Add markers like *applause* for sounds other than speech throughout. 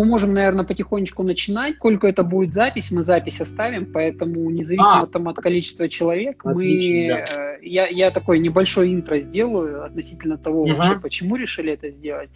мы можем, наверное, потихонечку начинать. Сколько это будет запись, мы запись оставим, поэтому независимо а, там, от количества человек, отлично, мы, да. Э, я, я такой небольшой интро сделаю относительно того, угу. вообще, почему решили это сделать.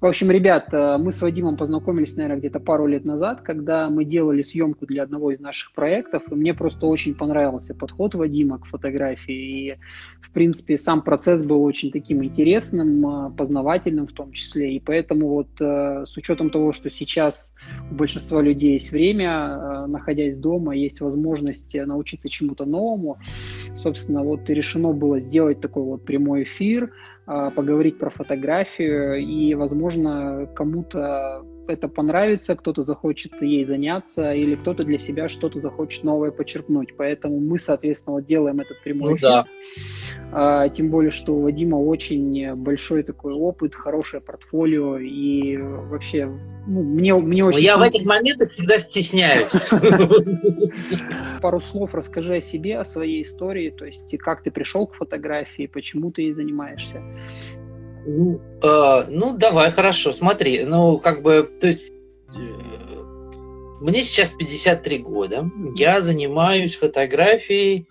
В общем, ребят, э, мы с Вадимом познакомились, наверное, где-то пару лет назад, когда мы делали съемку для одного из наших проектов, и мне просто очень понравился подход Вадима к фотографии, и, в принципе, сам процесс был очень таким интересным, э, познавательным в том числе, и поэтому вот э, с учетом того, что сейчас у большинства людей есть время, находясь дома, есть возможность научиться чему-то новому, собственно, вот решено было сделать такой вот прямой эфир, поговорить про фотографию, и, возможно, кому-то это понравится, кто-то захочет ей заняться, или кто-то для себя что-то захочет новое почерпнуть. Поэтому мы, соответственно, вот делаем этот прямой ну, эфир. Да. А, тем более, что у Вадима очень большой такой опыт, хорошее портфолио, и вообще, ну, мне, мне очень... Но я в этих моментах всегда стесняюсь. *laughs* Пару слов расскажи о себе, о своей истории, то есть как ты пришел к фотографии, почему ты ей занимаешься. Ну, э, ну, давай, хорошо, смотри. Ну, как бы, то есть, э, мне сейчас 53 года. Я занимаюсь фотографией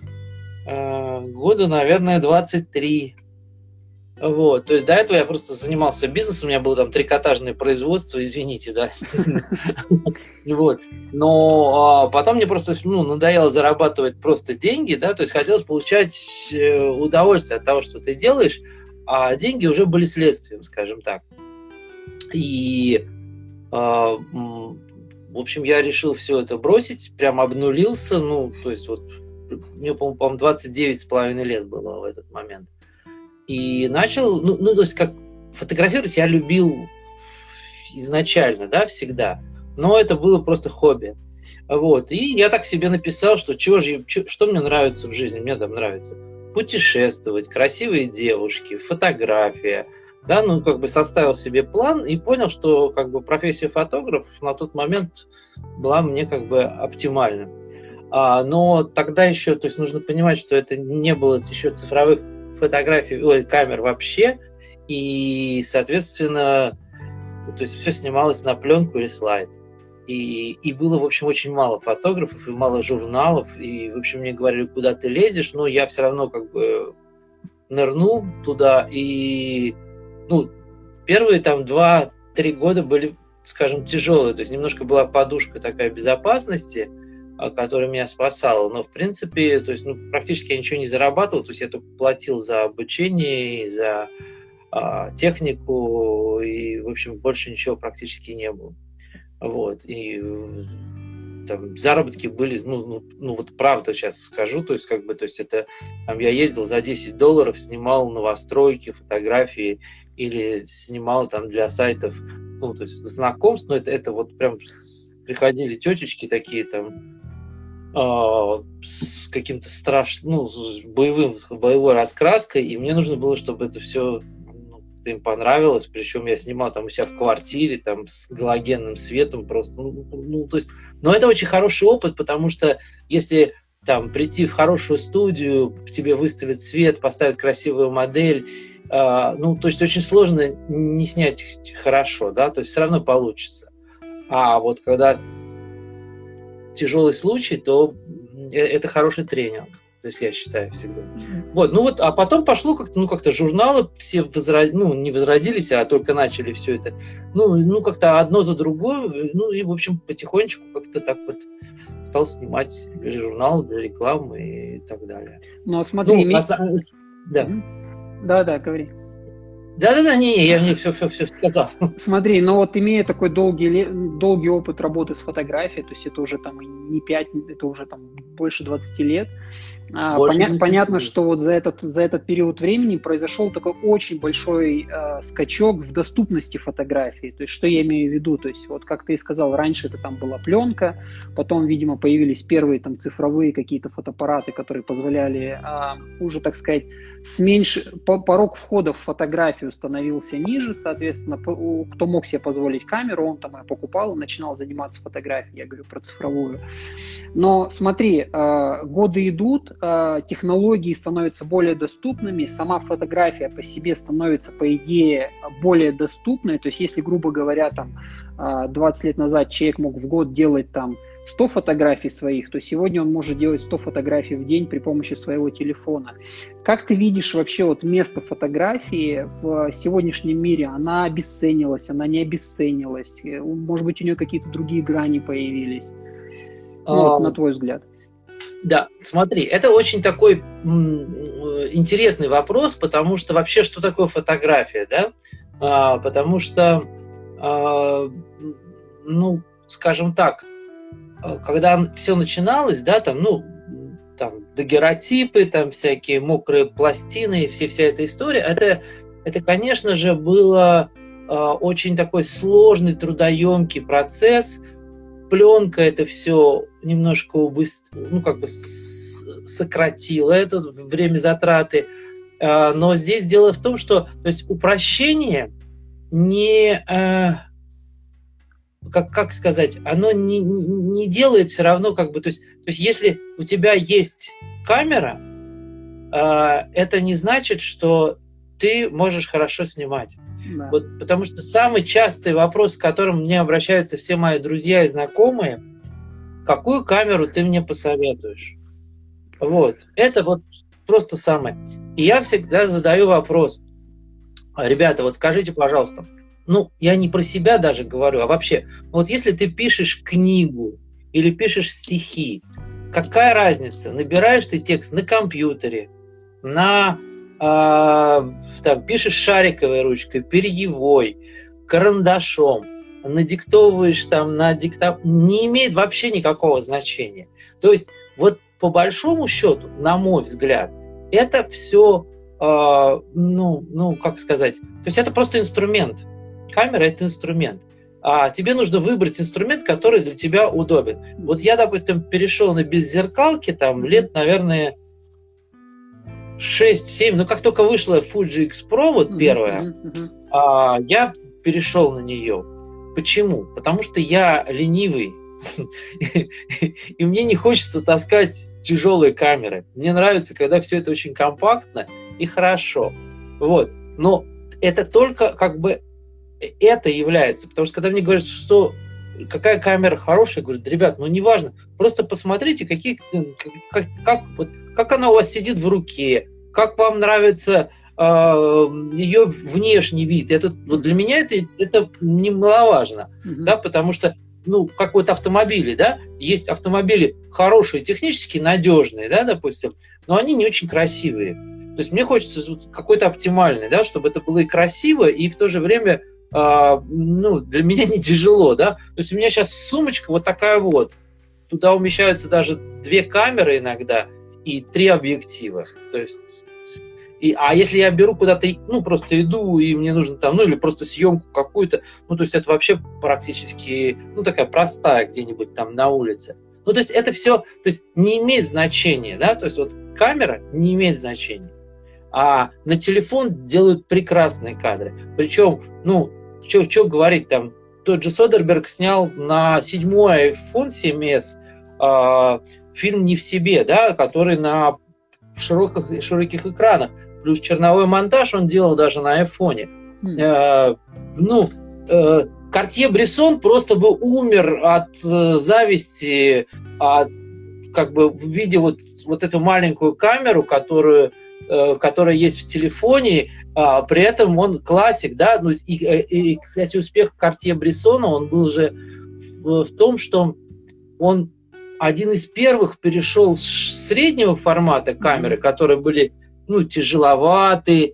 э, года, наверное, 23. Вот, то есть до этого я просто занимался бизнесом, у меня было там трикотажное производство, извините, да. *laughs* Вот. Но а, потом мне просто ну, надоело зарабатывать просто деньги, да, то есть хотелось получать э, удовольствие от того, что ты делаешь, а деньги уже были следствием, скажем так. И, э, в общем, я решил все это бросить, прям обнулился, ну, то есть вот мне, по-моему, 29 с половиной лет было в этот момент. И начал, ну, ну, то есть как фотографировать я любил изначально, да, всегда, но это было просто хобби. Вот, и я так себе написал, что чего же, что мне нравится в жизни, мне там нравится путешествовать, красивые девушки, фотография. Да, ну, как бы составил себе план и понял, что как бы профессия фотограф на тот момент была мне как бы оптимальна. А, но тогда еще, то есть нужно понимать, что это не было еще цифровых фотографий, ой, камер вообще, и, соответственно, то есть все снималось на пленку или слайд. И, и было, в общем, очень мало фотографов и мало журналов. И, в общем, мне говорили, куда ты лезешь, но я все равно как бы нырнул туда. И, ну, первые там два-три года были, скажем, тяжелые. То есть немножко была подушка такая безопасности, а, которая меня спасала. Но, в принципе, то есть, ну, практически я ничего не зарабатывал. То есть я только платил за обучение, за а, технику, и, в общем, больше ничего практически не было. Вот, и э, там заработки были, ну, ну, ну вот правда сейчас скажу, то есть как бы, то есть это, там я ездил за 10 долларов, снимал новостройки, фотографии или снимал там для сайтов, ну, то есть знакомств, но это, это вот прям приходили тетечки такие там, э, с каким-то страшным, ну, с боевым, боевой раскраской, и мне нужно было, чтобы это все им понравилось, причем я снимал там у себя в квартире, там с галогенным светом просто, ну, ну, то есть, но это очень хороший опыт, потому что если там прийти в хорошую студию, тебе выставят свет, поставят красивую модель, э, ну, то есть очень сложно не снять хорошо, да, то есть все равно получится. А вот когда тяжелый случай, то э, это хороший тренинг. То есть я считаю всегда. Вот, ну вот, а потом пошло как-то, ну как-то журналы все возрод... ну не возродились, а только начали все это. Ну, ну как-то одно за другое, ну и в общем потихонечку как-то так вот стал снимать журналы для рекламы и так далее. Ну а смотри, ну, иметь... да. Да, да, говори. Да-да-да, не, не, я мне все, все, все сказал. *laughs* Смотри, ну вот имея такой долгий, долгий опыт работы с фотографией, то есть это уже там не 5, это уже там больше 20 лет, а, Поня- понятно, что вот за этот, за этот период времени произошел такой очень большой э, скачок в доступности фотографии. То есть, что я имею в виду? То есть, вот как ты и сказал, раньше это там была пленка, потом, видимо, появились первые там цифровые какие-то фотоаппараты, которые позволяли э, уже, так сказать, с меньше, порог входа в фотографию становился ниже, соответственно, кто мог себе позволить камеру, он там ее покупал и начинал заниматься фотографией, я говорю про цифровую. Но смотри, э, годы идут, э, технологии становятся более доступными, сама фотография по себе становится, по идее, более доступной. То есть, если, грубо говоря, там 20 лет назад человек мог в год делать там 100 фотографий своих, то сегодня он может делать 100 фотографий в день при помощи своего телефона. Как ты видишь вообще вот место фотографии в сегодняшнем мире? Она обесценилась, она не обесценилась? Может быть, у нее какие-то другие грани появились? Ну, вот, на твой взгляд. Да, смотри, это очень такой интересный вопрос, потому что вообще что такое фотография, да? А, потому что, а, ну, скажем так, Э, когда все начиналось, да, там, ну, там, дагеротипы, там всякие мокрые пластины, все, вся эта история, это, это конечно же, было э, очень такой сложный, трудоемкий процесс. Пленка это все немножко ну, как бы сократила это время затраты. Э, но здесь дело в том, что то есть упрощение не, э, как, как сказать, оно не, не делает все равно как бы, то есть, то есть если у тебя есть камера, э, это не значит, что ты можешь хорошо снимать. Да. Вот, потому что самый частый вопрос, с которым мне обращаются все мои друзья и знакомые, какую камеру ты мне посоветуешь? Вот, это вот просто самое. И я всегда задаю вопрос, ребята, вот скажите, пожалуйста, ну, я не про себя даже говорю, а вообще, вот если ты пишешь книгу или пишешь стихи, какая разница, набираешь ты текст на компьютере, на э, там, пишешь шариковой ручкой, перьевой, карандашом, надиктовываешь там на диктофон, не имеет вообще никакого значения. То есть вот по большому счету, на мой взгляд, это все, э, ну, ну, как сказать, то есть это просто инструмент. Камера – это инструмент. А тебе нужно выбрать инструмент, который для тебя удобен. Вот я, допустим, перешел на беззеркалки там лет, наверное, 6-7, ну как только вышла Fuji X Pro, вот первая, mm-hmm. а, я перешел на нее. Почему? Потому что я ленивый, *laughs* и мне не хочется таскать тяжелые камеры. Мне нравится, когда все это очень компактно и хорошо. Вот. Но это только как бы это является. Потому что когда мне говорят, что какая камера хорошая, я говорю, ребят, ну неважно, просто посмотрите, какие, как, как, вот, как она у вас сидит в руке, как вам нравится э, ее внешний вид. Это, вот для меня это, это немаловажно, mm-hmm. да, потому что ну, как вот автомобили, да, есть автомобили хорошие, технически надежные, да, допустим, но они не очень красивые. То есть мне хочется какой-то оптимальный, да, чтобы это было и красиво, и в то же время а, ну, для меня *laughs* не тяжело, да. То есть у меня сейчас сумочка вот такая вот. Туда умещаются даже две камеры иногда и три объектива. То есть и, а если я беру куда-то, ну, просто иду, и мне нужно там, ну, или просто съемку какую-то, ну, то есть это вообще практически, ну, такая простая где-нибудь там на улице. Ну, то есть это все, то есть не имеет значения, да, то есть вот камера не имеет значения. А на телефон делают прекрасные кадры. Причем, ну, что говорить, там, тот же Содерберг снял на седьмой iPhone 7s э, фильм «Не в себе», да, который на широких, широких экранах. Плюс черновой монтаж он делал даже на айфоне. Mm. Э, ну, э, Картье Бresson просто бы умер от э, зависти, от, как бы в виде вот, вот эту маленькую камеру, которую, э, которая есть в телефоне, а, при этом он классик, да, ну, и, э, и, кстати, успех Картье Брессона, он был же в, в том, что он один из первых перешел с среднего формата камеры, которые были, ну, тяжеловаты,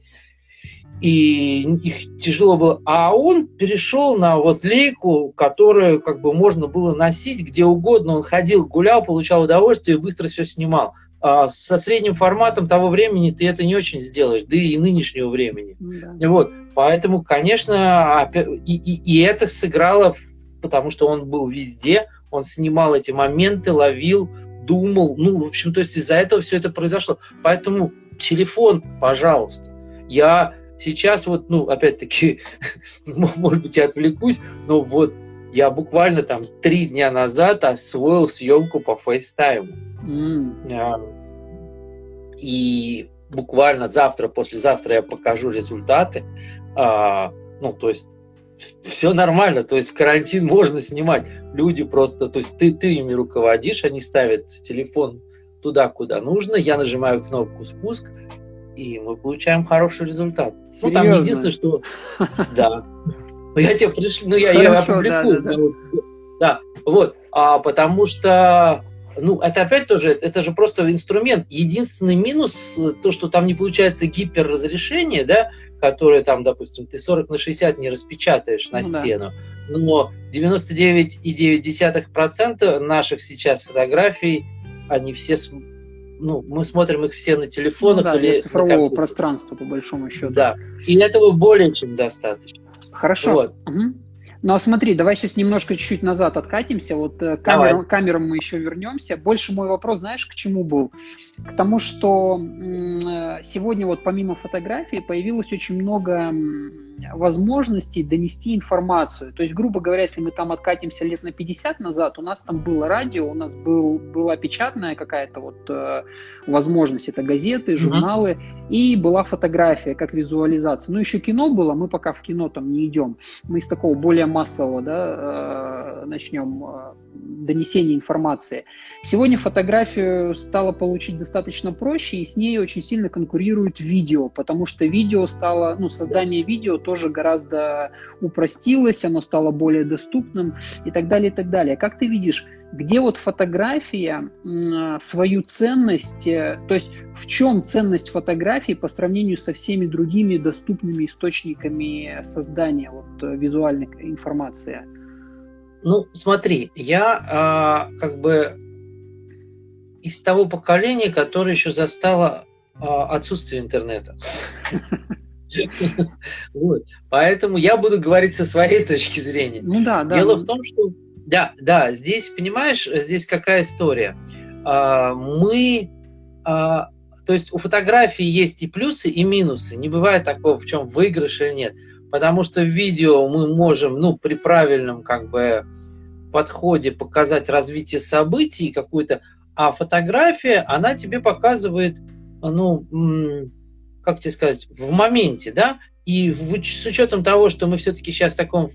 и их тяжело было, а он перешел на вот лейку, которую как бы можно было носить где угодно, он ходил, гулял, получал удовольствие и быстро все снимал со средним форматом того времени ты это не очень сделаешь, да и нынешнего времени. Да. Вот, поэтому, конечно, и, и, и это сыграло, потому что он был везде, он снимал эти моменты, ловил, думал, ну, в общем, то есть из-за этого все это произошло. Поэтому телефон, пожалуйста. Я сейчас вот, ну, опять-таки, *laughs* может быть, я отвлекусь, но вот я буквально там три дня назад освоил съемку по фейстайму. Mm. и буквально завтра, послезавтра я покажу результаты. А, ну, то есть все нормально, то есть в карантин можно снимать. Люди просто, то есть ты, ты ими руководишь, они ставят телефон туда, куда нужно, я нажимаю кнопку спуск, и мы получаем хороший результат. Серьезно? Ну, там единственное, что... *laughs* Да. Ну, я тебе пришлю, ну, я, я опубликую. Да, вот, а, потому что ну, это опять тоже, это же просто инструмент. Единственный минус, то, что там не получается гиперразрешение, да, которое там, допустим, ты 40 на 60 не распечатаешь на ну, стену, да. но 99,9% наших сейчас фотографий, они все, ну, мы смотрим их все на телефонах ну, да, или цифрового пространства, по большому счету. Да, и этого более чем достаточно. Хорошо. Вот. Угу. Ну а смотри, давай сейчас немножко чуть-чуть назад откатимся. Вот э, камерам, камерам мы еще вернемся. Больше мой вопрос, знаешь, к чему был? К тому, что э, сегодня вот помимо фотографии появилось очень много возможностей донести информацию. То есть, грубо говоря, если мы там откатимся лет на 50 назад, у нас там было радио, у нас был, была печатная какая-то вот э, возможность, это газеты, журналы, mm-hmm. и была фотография как визуализация. Ну, еще кино было, мы пока в кино там не идем. Мы из такого более массового да, э, начнем э, донесения информации. Сегодня фотографию стало получить достаточно проще, и с ней очень сильно конкурирует видео, потому что видео стало, ну, создание видео тоже гораздо упростилось, оно стало более доступным и так далее, и так далее. Как ты видишь, где вот фотография свою ценность, э, то есть в чем ценность фотографии по сравнению со всеми другими доступными источниками создания вот, э, визуальной информации? Ну, смотри, я а, как бы из того поколения, которое еще застало а, отсутствие интернета. Вот. Поэтому я буду говорить со своей *laughs* точки зрения. Ну да, да. Дело в том, что да, да, здесь, понимаешь, здесь какая история. А, мы, а, то есть у фотографии есть и плюсы, и минусы. Не бывает такого, в чем выигрыш или нет. Потому что в видео мы можем, ну, при правильном, как бы, подходе показать развитие событий какую-то а фотография, она тебе показывает, ну, как тебе сказать, в моменте, да, и в, с учетом того, что мы все-таки сейчас в таком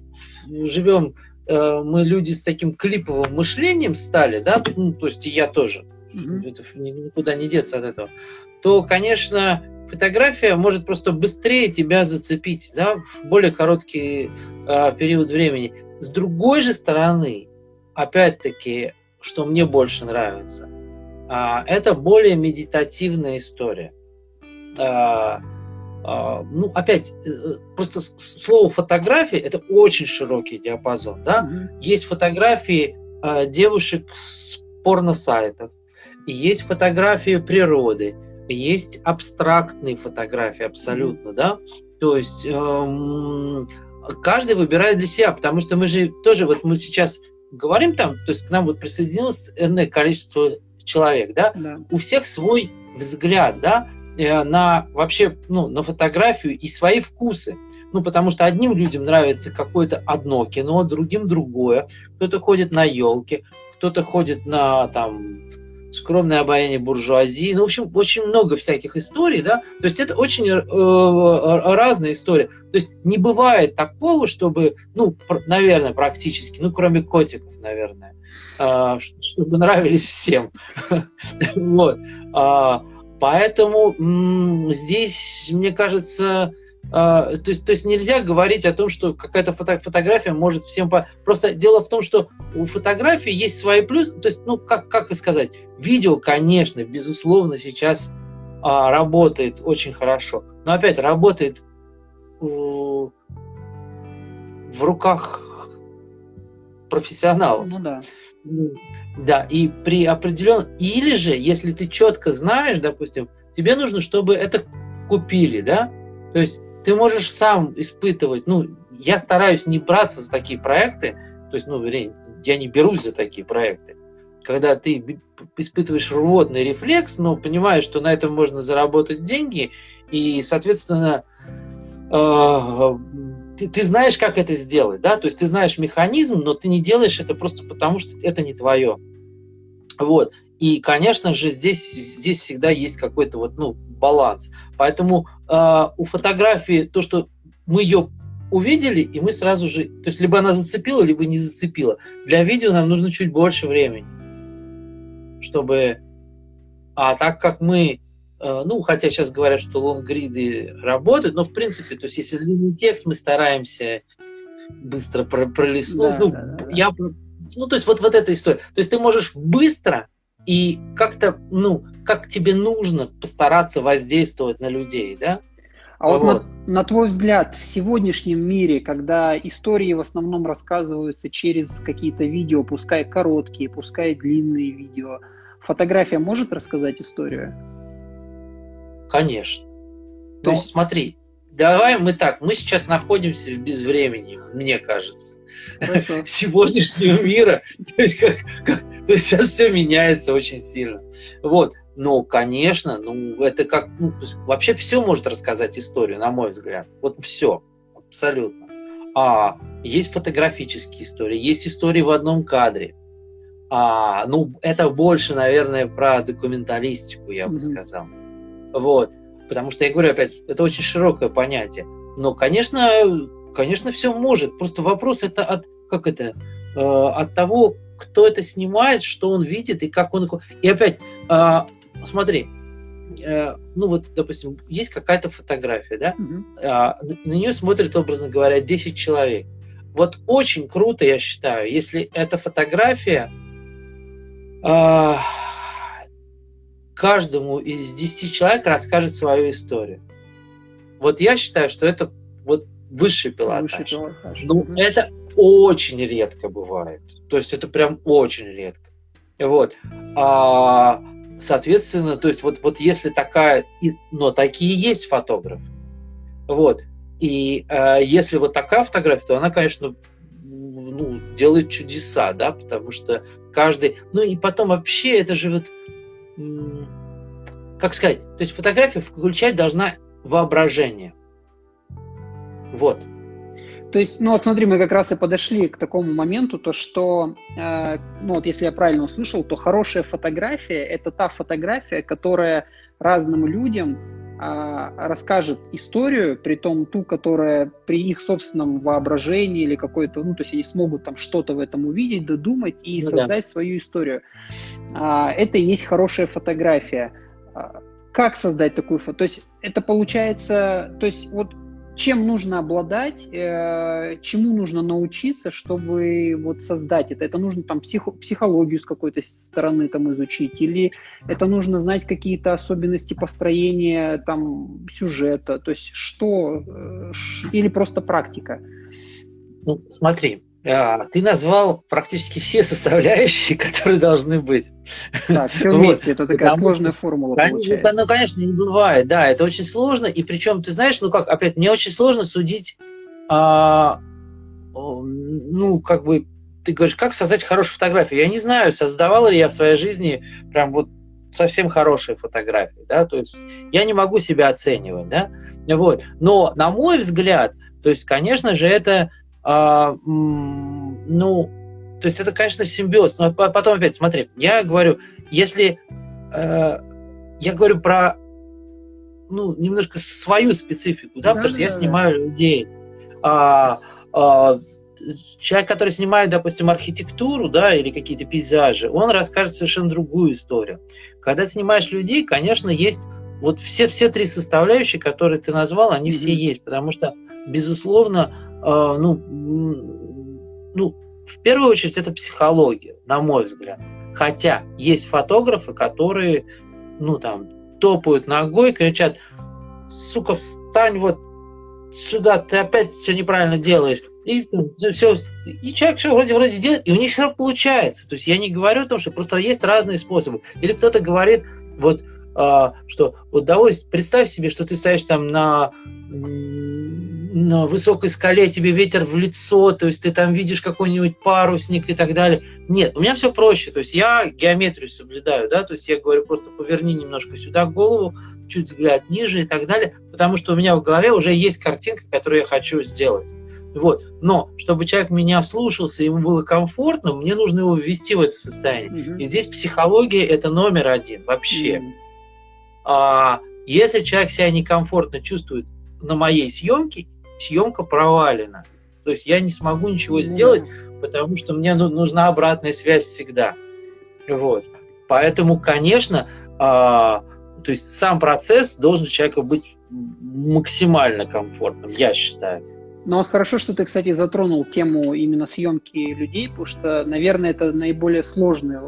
живем, э, мы люди с таким клиповым мышлением стали, да, ну, то есть и я тоже, mm-hmm. это, никуда не деться от этого, то, конечно, фотография может просто быстрее тебя зацепить, да, в более короткий э, период времени. С другой же стороны, опять-таки, что мне больше нравится. А, это более медитативная история. А, а, ну, опять, э, э, просто слово фотография это очень широкий диапазон. Да? Mm-hmm. Есть фотографии девушек с порно-сайтов, есть фотографии природы, есть абстрактные фотографии абсолютно, mm-hmm. да. То есть эм, каждый выбирает для себя, потому что мы же тоже, вот мы сейчас говорим там, то есть к нам вот присоединилось энное количество человек, да, да. у всех свой взгляд, да, э, на вообще, ну, на фотографию и свои вкусы. Ну, потому что одним людям нравится какое-то одно кино, другим другое. Кто-то ходит на елки, кто-то ходит на там скромное обаяние буржуазии. Ну, в общем, очень много всяких историй, да. То есть это очень э, э разная история. То есть не бывает такого, чтобы, ну, наверное, практически, ну, кроме котиков, наверное, чтобы нравились всем. *laughs* Вот. А, поэтому здесь, мне кажется, Uh, то, есть, то есть нельзя говорить о том, что какая-то фото фотография может всем... По... Просто дело в том, что у фотографии есть свои плюсы. То есть, ну, как, как и сказать, видео, конечно, безусловно, сейчас uh, работает очень хорошо. Но опять работает uh, в руках профессионала. Ну да. Да, и при определенном... Или же, если ты четко знаешь, допустим, тебе нужно, чтобы это купили, да? То есть ты можешь сам испытывать, ну, я стараюсь не браться за такие проекты, то есть, ну, я не берусь за такие проекты, когда ты испытываешь рвотный рефлекс, но понимаешь, что на этом можно заработать деньги, и, соответственно, э, ты, ты знаешь, как это сделать, да, то есть ты знаешь механизм, но ты не делаешь это просто потому, что это не твое. Вот. И, конечно же, здесь, здесь всегда есть какой-то вот, ну, баланс. Поэтому э, у фотографии то, что мы ее увидели, и мы сразу же... То есть либо она зацепила, либо не зацепила. Для видео нам нужно чуть больше времени, чтобы... А так как мы... Э, ну, хотя сейчас говорят, что лонгриды работают, но в принципе, то есть если длинный текст, мы стараемся быстро пролистнуть. Да, ну, да, да, я... Ну, то есть вот, вот эта история. То есть ты можешь быстро и как-то, ну, как тебе нужно постараться воздействовать на людей, да? А вот, вот на, на твой взгляд, в сегодняшнем мире, когда истории в основном рассказываются через какие-то видео, пускай короткие, пускай длинные видео, фотография может рассказать историю? Конечно. То есть, смотри, давай мы так, мы сейчас находимся в безвремени, мне кажется. *laughs* сегодняшнего мира. То есть, как, как, то есть сейчас все меняется очень сильно. Вот. Но, конечно, ну, это как... Ну, вообще все может рассказать историю, на мой взгляд. Вот все. Абсолютно. А, есть фотографические истории, есть истории в одном кадре. А, ну, это больше, наверное, про документалистику, я бы mm-hmm. сказал. Вот. Потому что, я говорю опять, это очень широкое понятие. Но, конечно, Конечно, все может. Просто вопрос это от, как это, э, от того, кто это снимает, что он видит и как он... И опять, э, смотри, э, ну вот, допустим, есть какая-то фотография, да, э, на нее смотрит, образно говоря, 10 человек. Вот очень круто, я считаю, если эта фотография э, каждому из 10 человек расскажет свою историю. Вот я считаю, что это вот высший пилотаж. Высший пилотаж. Ну, это очень редко бывает. То есть это прям очень редко. Вот. А, соответственно, то есть вот, вот если такая, но такие есть фотографы. Вот. И а, если вот такая фотография, то она, конечно, ну, делает чудеса, да, потому что каждый... Ну и потом вообще это же вот... Как сказать? То есть фотография включать должна воображение. Вот. То есть, ну вот смотри, мы как раз и подошли к такому моменту, то что, э, ну вот если я правильно услышал, то хорошая фотография – это та фотография, которая разным людям э, расскажет историю, при том ту, которая при их собственном воображении или какой-то, ну то есть они смогут там что-то в этом увидеть, додумать и ну, создать да. свою историю. Э, это и есть хорошая фотография. Как создать такую фото? То есть это получается, то есть вот чем нужно обладать, э, чему нужно научиться, чтобы вот создать это. Это нужно там психо психологию с какой-то стороны там изучить, или это нужно знать какие-то особенности построения там сюжета, то есть что, э, или просто практика. Ну, смотри, а, ты назвал практически все составляющие, *laughs* которые должны быть. Так, все вместе, вот. это такая Потому, сложная формула конечно, Ну, конечно, не бывает, да, это очень сложно, и причем, ты знаешь, ну как, опять, мне очень сложно судить, а, ну, как бы, ты говоришь, как создать хорошую фотографию? Я не знаю, создавал ли я в своей жизни прям вот совсем хорошие фотографии, да, то есть я не могу себя оценивать, да, вот, но на мой взгляд, то есть, конечно же, это а, ну, то есть это, конечно, симбиоз. Но потом опять, смотри, я говорю, если э, я говорю про ну, немножко свою специфику, да, да потому что да, я снимаю да. людей. А, а, человек, который снимает, допустим, архитектуру, да, или какие-то пейзажи, он расскажет совершенно другую историю. Когда снимаешь людей, конечно, есть вот все, все три составляющие, которые ты назвал, они mm-hmm. все есть, потому что, безусловно, ну, ну, в первую очередь это психология, на мой взгляд. Хотя есть фотографы, которые, ну, там, топают ногой, кричат, сука, встань вот сюда, ты опять все неправильно делаешь. И все, и человек все вроде вроде делает, и у них все получается. То есть я не говорю о том, что просто есть разные способы. Или кто-то говорит, вот, э, что вот давай представь себе, что ты стоишь там на на высокой скале тебе ветер в лицо, то есть ты там видишь какой-нибудь парусник и так далее. Нет, у меня все проще, то есть я геометрию соблюдаю, да, то есть я говорю просто поверни немножко сюда голову, чуть взгляд ниже и так далее, потому что у меня в голове уже есть картинка, которую я хочу сделать. Вот. Но чтобы человек меня слушался, ему было комфортно, мне нужно его ввести в это состояние. Угу. И здесь психология это номер один вообще. Угу. А, если человек себя некомфортно чувствует на моей съемке, съемка провалена. То есть я не смогу ничего сделать, потому что мне ну, нужна обратная связь всегда. Вот. Поэтому, конечно, а, то есть сам процесс должен человеку быть максимально комфортным, я считаю. Ну вот хорошо, что ты, кстати, затронул тему именно съемки людей, потому что, наверное, это наиболее сложный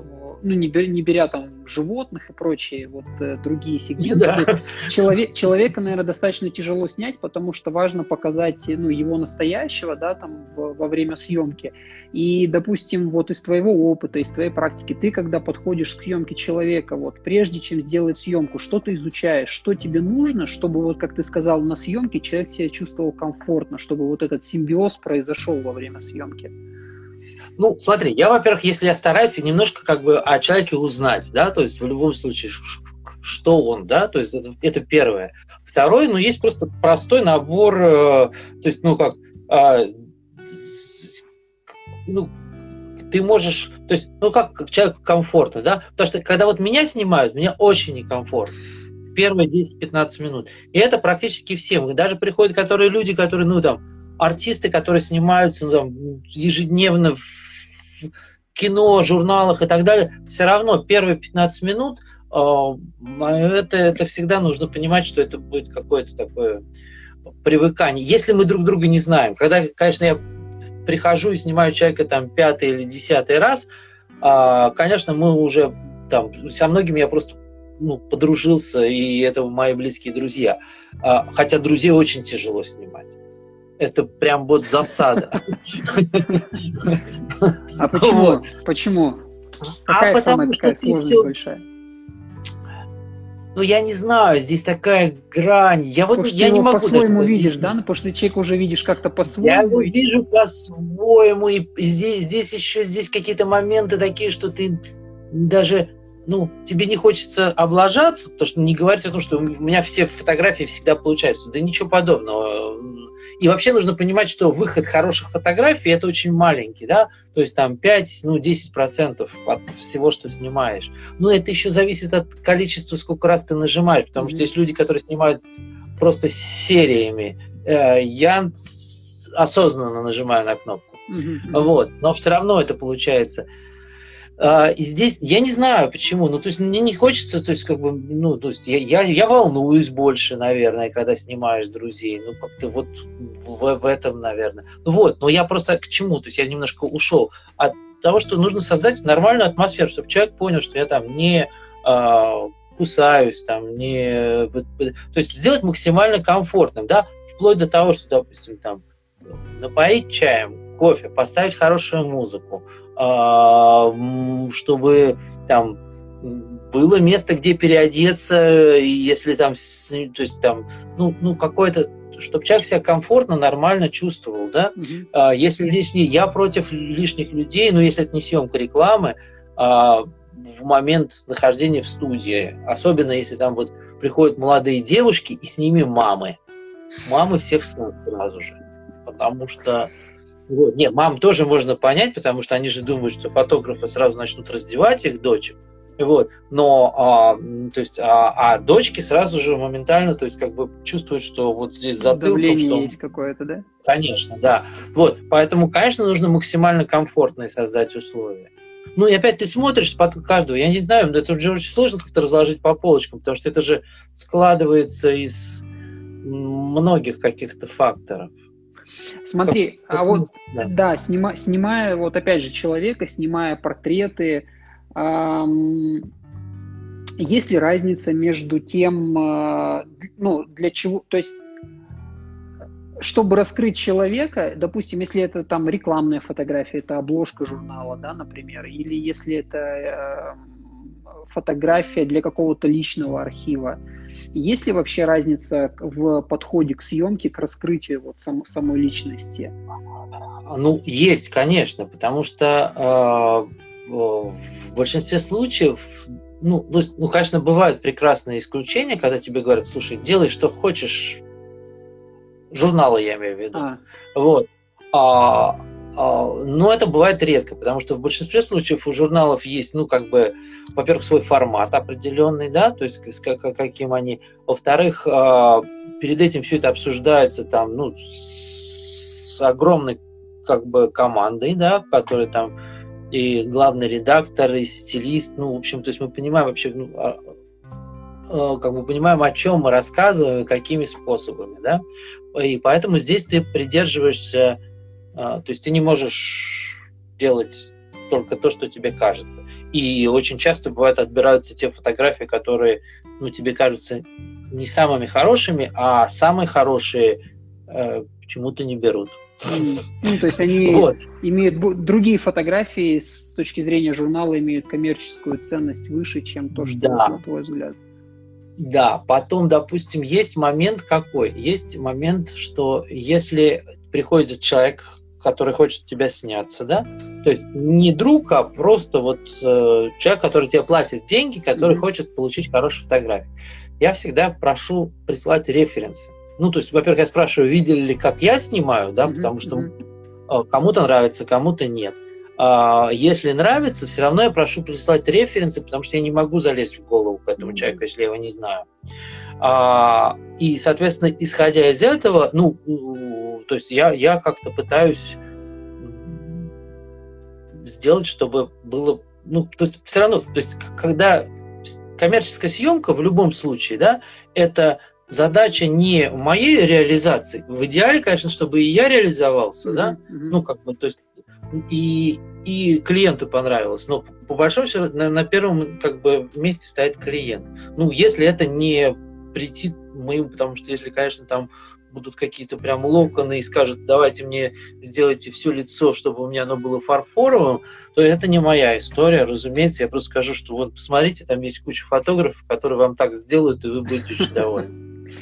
ну, не беря, не беря там животных и прочие вот э, другие сегменты. Да. Человек, человека, наверное, достаточно тяжело снять, потому что важно показать ну, его настоящего, да, там в, во время съемки. И, допустим, вот из твоего опыта, из твоей практики, ты, когда подходишь к съемке человека, вот прежде чем сделать съемку, что ты изучаешь, что тебе нужно, чтобы, вот как ты сказал, на съемке человек себя чувствовал комфортно, чтобы вот этот симбиоз произошел во время съемки? Ну, смотри, я, во-первых, если я стараюсь немножко как бы о человеке узнать, да, то есть в любом случае, что он, да, то есть это, это первое. Второе, ну, есть просто простой набор, э, то есть, ну, как, э, ну, ты можешь, то есть, ну, как, как человеку комфортно, да, потому что когда вот меня снимают, мне очень некомфортно первые 10-15 минут. И это практически всем. Даже приходят которые люди, которые, ну, там, артисты, которые снимаются ну, там, ежедневно в кино, журналах и так далее, все равно первые 15 минут а, это, это всегда нужно понимать, что это будет какое-то такое привыкание. Если мы друг друга не знаем, когда, конечно, я прихожу и снимаю человека там пятый или десятый раз, а, конечно, мы уже там, со многими я просто ну, подружился, и это мои близкие друзья. А, хотя друзей очень тяжело снимать это прям вот засада. *laughs* А почему? Почему? А а потому что ты все... Ну, я не знаю, здесь такая грань. Я вот я не могу по-своему видишь, да? Ну, потому что ты человека уже видишь как-то по-своему. Я его вижу по-своему, и здесь, здесь еще здесь какие-то моменты такие, что ты даже ну, тебе не хочется облажаться, потому что не говорить о том, что у меня все фотографии всегда получаются. Да ничего подобного. И вообще нужно понимать, что выход хороших фотографий это очень маленький, да, то есть там 5, ну, 10 процентов от всего, что снимаешь. Но это еще зависит от количества, сколько раз ты нажимаешь, потому mm-hmm. что есть люди, которые снимают просто сериями. Э, я осознанно нажимаю на кнопку. Mm-hmm. Вот, но все равно это получается. А, и здесь я не знаю почему, ну то есть мне не хочется, то есть как бы, ну то есть я, я, я волнуюсь больше, наверное, когда снимаешь друзей, ну как-то вот в, в этом, наверное. Ну вот, но я просто к чему, то есть я немножко ушел от того, что нужно создать нормальную атмосферу, чтобы человек понял, что я там не э, кусаюсь, там не, то есть сделать максимально комфортным, да, вплоть до того, что, допустим, там напоить чаем, кофе, поставить хорошую музыку, а, чтобы там было место, где переодеться, если там, то есть там, ну, ну какое-то, чтобы человек себя комфортно, нормально чувствовал, да. А, если лишний, я против лишних людей, но если это не съемка рекламы, а, в момент нахождения в студии, особенно если там вот приходят молодые девушки и с ними мамы, мамы все встают сразу же, потому что вот. Нет, мам тоже можно понять, потому что они же думают, что фотографы сразу начнут раздевать их дочек. Вот. Но, а, то есть, а, а дочки сразу же моментально, то есть, как бы чувствуют, что вот здесь затылком... Что... есть какое-то, да? Конечно, да. Вот. Поэтому, конечно, нужно максимально комфортные создать условия. Ну и опять ты смотришь под каждого. Я не знаю, это уже очень сложно как-то разложить по полочкам, потому что это же складывается из многих каких-то факторов. Смотри, как, а вот, да, да снима, снимая, вот опять же, человека, снимая портреты, эм, есть ли разница между тем, э, ну, для чего, то есть, чтобы раскрыть человека, допустим, если это там рекламная фотография, это обложка журнала, да, например, или если это э, фотография для какого-то личного архива, есть ли вообще разница в подходе к съемке, к раскрытию вот сам, самой личности? Ну, есть, конечно, потому что э, в большинстве случаев, ну, ну, ну, конечно, бывают прекрасные исключения, когда тебе говорят, слушай, делай, что хочешь, журналы я имею в виду. А. Вот. А, но это бывает редко, потому что в большинстве случаев у журналов есть, ну, как бы, во-первых, свой формат определенный, да, то есть с каким они. Во-вторых, а, перед этим все это обсуждается там, ну, с огромной, как бы, командой, да, которая там и главный редактор, и стилист, ну, в общем, то есть мы понимаем вообще, ну, как бы понимаем, о чем мы рассказываем и какими способами, да, и поэтому здесь ты придерживаешься а, то есть ты не можешь делать только то, что тебе кажется. И очень часто бывает отбираются те фотографии, которые ну, тебе кажутся не самыми хорошими, а самые хорошие э, почему-то не берут. Ну, то есть они *laughs* вот. имеют другие фотографии с точки зрения журнала имеют коммерческую ценность выше, чем то, что да. на твой взгляд. Да, потом, допустим, есть момент какой? Есть момент, что если приходит человек который хочет тебя сняться, да? То есть не друг, а просто вот э, человек, который тебе платит деньги, который mm-hmm. хочет получить хорошие фотографии. Я всегда прошу прислать референсы. Ну, то есть, во-первых, я спрашиваю, видели ли, как я снимаю, да, mm-hmm. потому что э, кому-то нравится, кому-то нет. А, если нравится, все равно я прошу прислать референсы, потому что я не могу залезть в голову к этому человеку, если я его не знаю. А, и, соответственно, исходя из этого, ну, то есть я, я как-то пытаюсь сделать, чтобы было, ну, то есть все равно, то есть когда коммерческая съемка в любом случае, да, это задача не моей реализации. В идеале, конечно, чтобы и я реализовался, mm-hmm. да, ну, как бы, то есть и, и клиенту понравилось, но по большому счету на, на первом как бы месте стоит клиент. Ну, если это не прийти мы, потому что если, конечно, там будут какие-то прям локоны и скажут, давайте мне сделайте все лицо, чтобы у меня оно было фарфоровым, то это не моя история, разумеется. Я просто скажу, что вот посмотрите, там есть куча фотографов, которые вам так сделают, и вы будете очень довольны.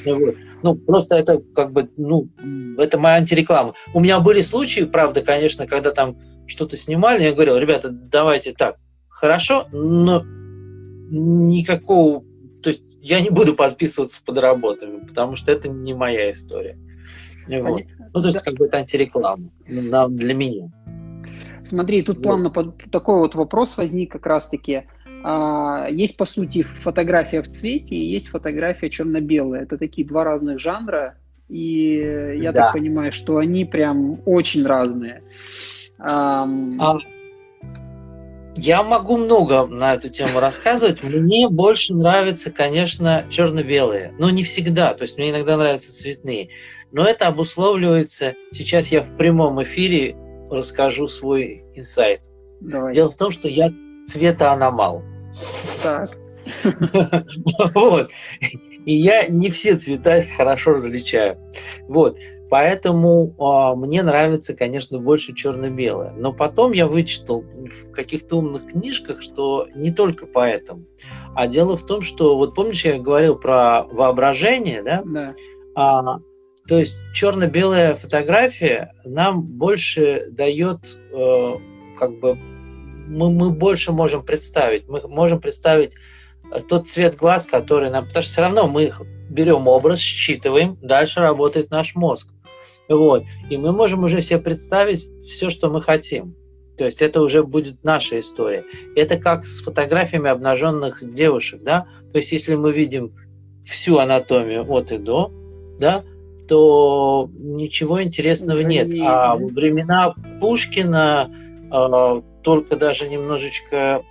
Ну, ну, просто это как бы, ну, это моя антиреклама. У меня были случаи, правда, конечно, когда там что-то снимали, я говорил, ребята, давайте так, хорошо, но никакого я не буду подписываться под работами, потому что это не моя история. Вот. Ну, то есть, как бы это антиреклама для меня. Смотри, тут вот. плавно под, такой вот вопрос возник как раз-таки. А, есть, по сути, фотография в цвете и есть фотография черно-белая. Это такие два разных жанра, и я да. так понимаю, что они прям очень разные. А, я могу много на эту тему рассказывать. Мне больше нравятся, конечно, черно-белые, но не всегда. То есть мне иногда нравятся цветные. Но это обусловливается. Сейчас я в прямом эфире расскажу свой инсайт. Давай. Дело в том, что я цвета аномал. Так. *laughs* Вот. И я не все цвета хорошо различаю. Вот. Поэтому э, мне нравится, конечно, больше черно-белое. Но потом я вычитал в каких-то умных книжках, что не только поэтому. А дело в том, что, вот помнишь, я говорил про воображение, да? Да. А, то есть черно-белая фотография нам больше дает, э, как бы, мы, мы больше можем представить. Мы можем представить тот цвет глаз, который нам... Потому что все равно мы берем образ, считываем, дальше работает наш мозг. Вот. И мы можем уже себе представить все, что мы хотим. То есть это уже будет наша история. Это как с фотографиями обнаженных девушек, да? То есть если мы видим всю анатомию от и до, да, то ничего интересного уже нет. нет. А во времена Пушкина э, только даже немножечко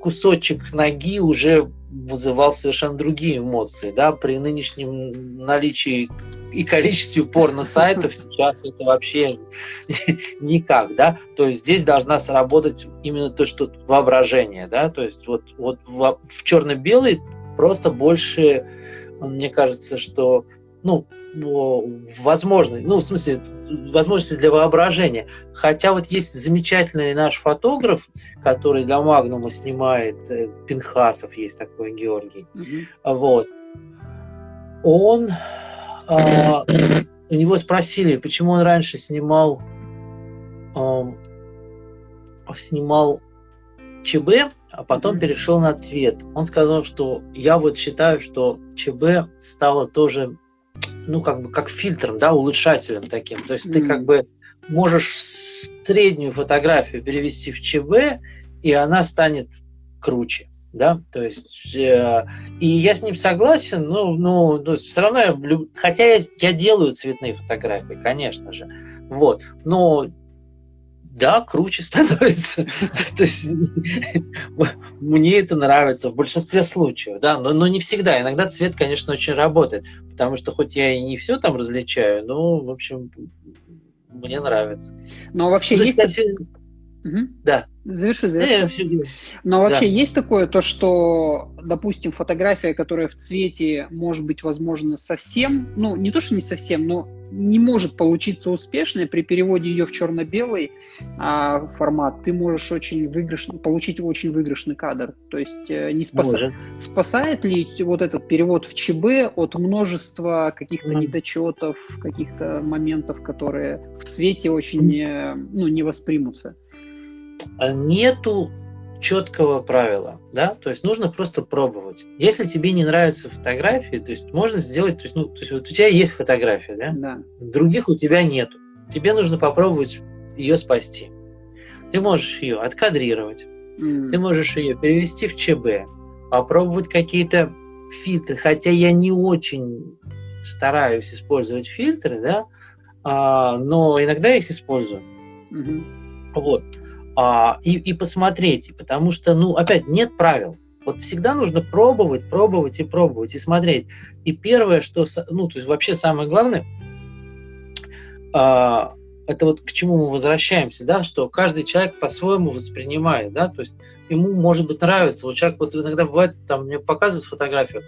кусочек ноги уже вызывал совершенно другие эмоции. Да? При нынешнем наличии и количестве порно-сайтов сейчас это вообще *laughs* никак. Да? То есть здесь должна сработать именно то, что воображение. Да? То есть вот, вот в, черно-белый просто больше, мне кажется, что ну, возможность, ну, в смысле, возможности для воображения. Хотя вот есть замечательный наш фотограф, который для Магнума снимает, э, Пинхасов есть такой Георгий. Mm-hmm. Вот. Он, а, у него спросили, почему он раньше снимал, а, снимал ЧБ, а потом mm-hmm. перешел на цвет. Он сказал, что я вот считаю, что ЧБ стало тоже ну, как бы, как фильтром, да, улучшателем таким. То есть mm-hmm. ты как бы можешь среднюю фотографию перевести в ЧБ, и она станет круче. Да, то есть, э, и я с ним согласен, но, ну, то есть, все равно я люблю, хотя я, я делаю цветные фотографии, конечно же, вот, но да, круче становится. *laughs* То есть мне это нравится в большинстве случаев, да, но, но не всегда. Иногда цвет, конечно, очень работает, потому что хоть я и не все там различаю, но, в общем, мне нравится. Но вообще ну, есть... Кстати, Угу. Да. Заверши, заверши. Да, Но вообще да. есть такое, то, что, допустим, фотография, которая в цвете может быть, возможно, совсем, ну, не то, что не совсем, но не может получиться успешной при переводе ее в черно-белый а, формат, ты можешь очень выигрышный, получить очень выигрышный кадр. То есть э, не спаса... спасает ли вот этот перевод в ЧБ от множества каких-то mm. недочетов, каких-то моментов, которые в цвете очень mm. ну, не воспримутся? А нету четкого правила, да, то есть нужно просто пробовать. Если тебе не нравятся фотографии, то есть можно сделать, то есть, ну, то есть вот у тебя есть фотография, да, да. других у тебя нету. Тебе нужно попробовать ее спасти. Ты можешь ее откадрировать, mm. ты можешь ее перевести в ЧБ, попробовать какие-то фильтры, хотя я не очень стараюсь использовать фильтры, да, а, но иногда их использую. Mm-hmm. Вот а, и, и посмотреть, потому что, ну, опять, нет правил. Вот всегда нужно пробовать, пробовать и пробовать, и смотреть. И первое, что, ну, то есть вообще самое главное, а, это вот к чему мы возвращаемся, да, что каждый человек по-своему воспринимает, да, то есть ему, может быть, нравится. Вот человек вот иногда бывает, там, мне показывают фотографию,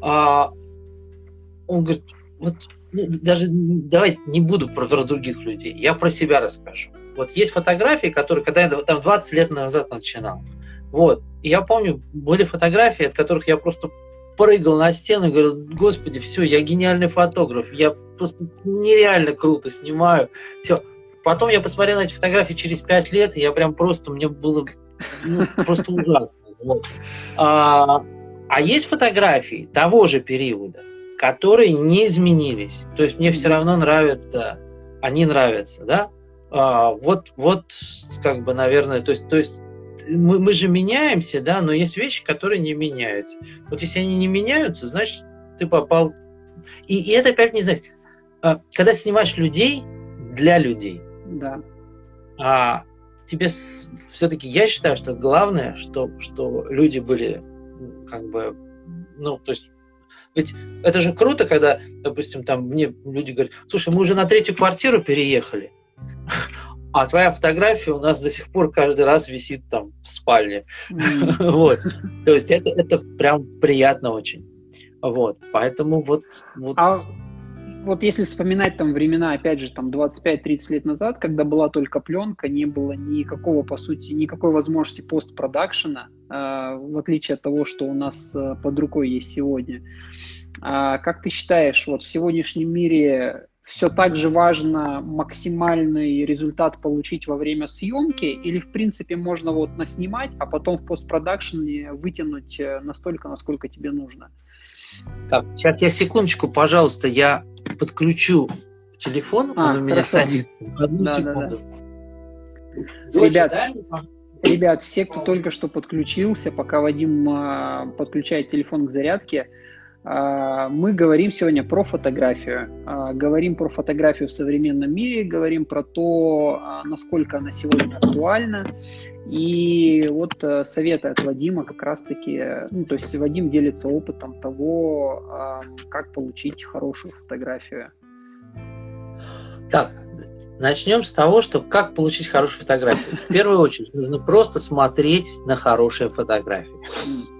а он говорит, вот ну, даже давайте не буду про, про других людей, я про себя расскажу. Вот есть фотографии, которые, когда я там 20 лет назад начинал, вот, и я помню, были фотографии, от которых я просто прыгал на стену и говорил, господи, все, я гениальный фотограф, я просто нереально круто снимаю, все. Потом я посмотрел на эти фотографии через 5 лет, и я прям просто, мне было ну, просто ужасно. Вот. А, а есть фотографии того же периода, которые не изменились. То есть мне все равно нравятся, они нравятся, да? А, вот, вот, как бы, наверное, то есть, то есть мы, мы же меняемся, да, но есть вещи, которые не меняются. Вот если они не меняются, значит, ты попал... И, и это опять не знаю, а, когда снимаешь людей для людей, да. а, тебе все-таки, я считаю, что главное, что, что люди были как бы, ну, то есть ведь это же круто, когда, допустим, там мне люди говорят, слушай, мы уже на третью квартиру переехали, а твоя фотография у нас до сих пор каждый раз висит там в спальне. Вот. То есть это, это прям приятно очень. Вот. Поэтому вот... вот... А вот если вспоминать там времена, опять же, там 25-30 лет назад, когда была только пленка, не было никакого, по сути, никакой возможности постпродакшена, э, в отличие от того, что у нас э, под рукой есть сегодня. А как ты считаешь, вот в сегодняшнем мире все так же важно максимальный результат получить во время съемки, или в принципе можно вот наснимать, а потом в постпродакшене вытянуть э, настолько, насколько тебе нужно? Так, сейчас я секундочку, пожалуйста, я подключу телефон, а, он у меня хорошо. садится. Одну да, секунду. Да, да. Ребят, ребят, все, кто только что подключился, пока Вадим э, подключает телефон к зарядке, а, мы говорим сегодня про фотографию. А, говорим про фотографию в современном мире, говорим про то, а, насколько она сегодня актуальна. И вот э, советы от Вадима как раз-таки, ну, то есть Вадим делится опытом того, как получить хорошую фотографию. Так, начнем с того, что как получить хорошую фотографию. В первую очередь нужно просто смотреть на хорошие фотографии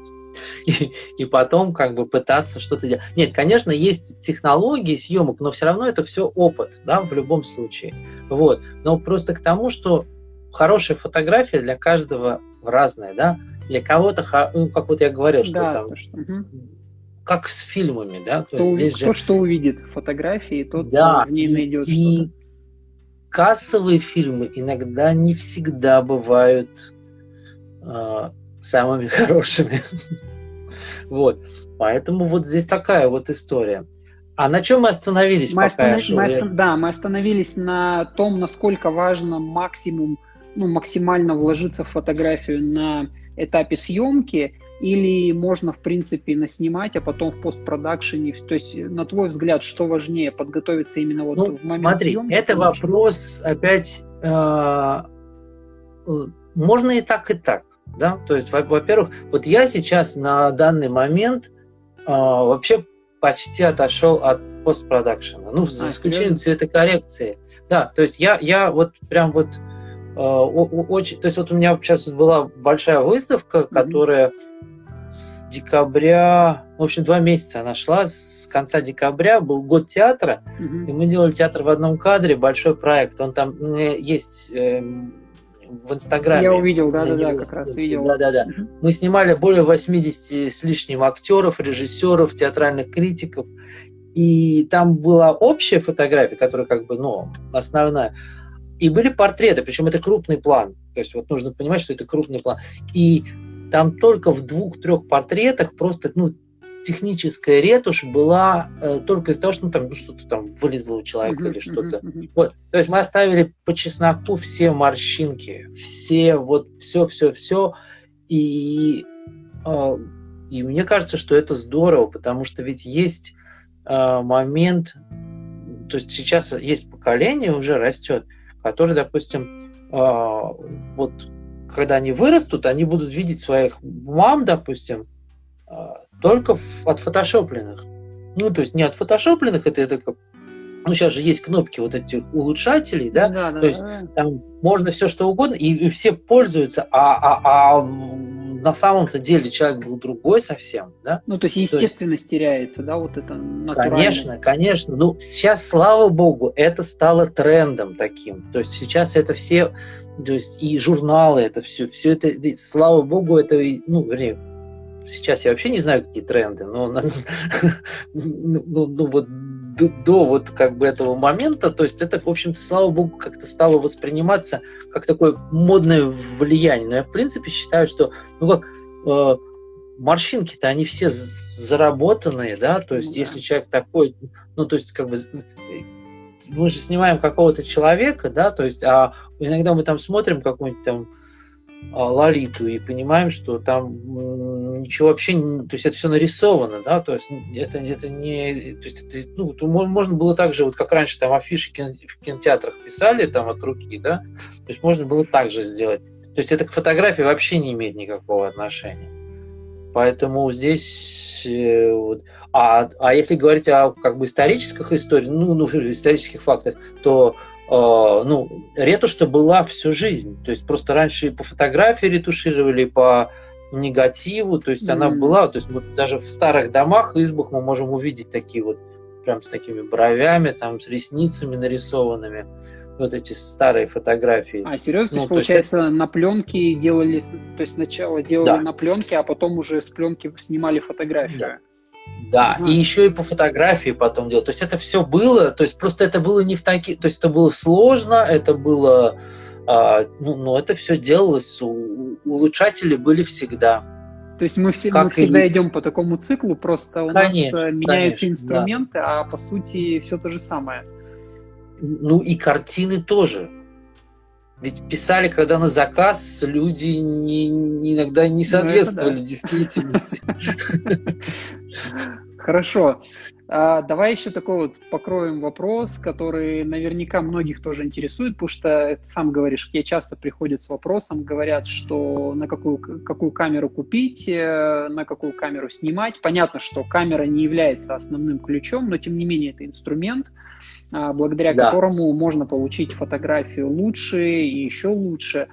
и, и потом как бы пытаться что-то делать. Нет, конечно, есть технологии съемок, но все равно это все опыт, да, в любом случае. Вот. Но просто к тому, что хорошая фотография для каждого разная, да. Для кого-то, ну, как вот я говорил, что да, там... Что, угу. Как с фильмами, да? То кто, есть здесь кто же... что увидит фотографии, тот да, в ней найдет и, что-то. кассовые фильмы иногда не всегда бывают э, самыми *laughs* хорошими. Вот. Поэтому вот здесь такая вот история. А на чем мы остановились? Мы, останов... мы останов... Да, мы остановились на том, насколько важно максимум, ну, максимально вложиться в фотографию на этапе съемки, или можно, в принципе, наснимать, а потом в постпродакшене. То есть, на твой взгляд, что важнее, подготовиться именно вот ну, в момент смотри, съемки? это вопрос, опять, э, можно и так, и так. Да? То есть, во-первых, вот я сейчас на данный момент э, вообще почти отошел от постпродакшена. Ну, за а, исключением цветокоррекции. Да, то есть я, я вот прям вот э, очень... То есть вот у меня сейчас была большая выставка, mm-hmm. которая с декабря, в общем, два месяца она шла, с конца декабря был год театра, mm-hmm. и мы делали театр в одном кадре, большой проект. Он там есть э, в Инстаграме. Я увидел, да-да-да, как раз видел. Да-да-да. Мы снимали более 80 с лишним актеров, режиссеров, театральных критиков. И там была общая фотография, которая как бы, ну, основная. И были портреты, причем это крупный план. То есть вот нужно понимать, что это крупный план. И там только в двух-трех портретах просто, ну, техническая ретушь была э, только из-за того, что ну, там ну, что-то там вылезло у человека или что-то. Вот. То есть мы оставили по чесноку все морщинки, все вот все, все, все. И, э, и мне кажется, что это здорово, потому что ведь есть э, момент, то есть сейчас есть поколение уже растет, которое, допустим, э, вот когда они вырастут, они будут видеть своих мам, допустим, э, только от фотошопленных. Ну, то есть не от фотошопленных, это, это ну, сейчас же есть кнопки вот этих улучшателей, да, да, да то есть да. там можно все что угодно, и, и все пользуются, а, а, а на самом-то деле человек был другой совсем, да. Ну, то есть естественность то есть, теряется, да, вот это Конечно, конечно. Ну, сейчас, слава богу, это стало трендом таким. То есть сейчас это все, то есть и журналы, это все, все это, слава богу, это, ну, вернее, сейчас я вообще не знаю, какие тренды, но *laughs* ну, ну, вот до, до вот как бы этого момента, то есть это, в общем-то, слава богу, как-то стало восприниматься как такое модное влияние. Но я, в принципе, считаю, что, ну как, э, морщинки-то, они все заработанные, да, то есть ну, если человек такой, ну, то есть как бы мы же снимаем какого-то человека, да, то есть, а иногда мы там смотрим какой-нибудь там Лолиту и понимаем, что там ничего вообще, то есть это все нарисовано, да, то есть это, это не, то есть это, ну, то можно было так же, вот как раньше там афиши в кинотеатрах писали там от руки, да, то есть можно было так же сделать. То есть это к фотографии вообще не имеет никакого отношения. Поэтому здесь, э, вот, а, а если говорить о как бы исторических историях, ну, ну *laughs* исторических фактах, то а, ну, ретушь-то была всю жизнь. То есть просто раньше и по фотографии ретушировали, и по негативу, то есть mm-hmm. она была, то есть вот даже в старых домах, избах мы можем увидеть такие вот, прям с такими бровями, там, с ресницами нарисованными, вот эти старые фотографии. А, серьезно? Ну, то есть, получается, это... на пленке делали, то есть сначала делали да. на пленке, а потом уже с пленки снимали фотографию? Да. Да, и еще и по фотографии потом делать. То есть это все было, то есть просто это было не в такие, то есть это было сложно, это было, а, ну, ну это все делалось, улучшатели были всегда. То есть мы, все, мы всегда и... идем по такому циклу, просто у конечно, нас меняются конечно, инструменты, да. а по сути все то же самое. Ну и картины тоже. Ведь писали, когда на заказ, люди не, не, иногда не ну, соответствовали ну, да. действительности. *laughs* Хорошо. А, давай еще такой вот покроем вопрос, который наверняка многих тоже интересует, потому что сам говоришь, тебе часто приходят с вопросом, говорят, что на какую, какую камеру купить, э, на какую камеру снимать. Понятно, что камера не является основным ключом, но тем не менее это инструмент. А, благодаря да. которому можно получить фотографию лучше и еще лучше.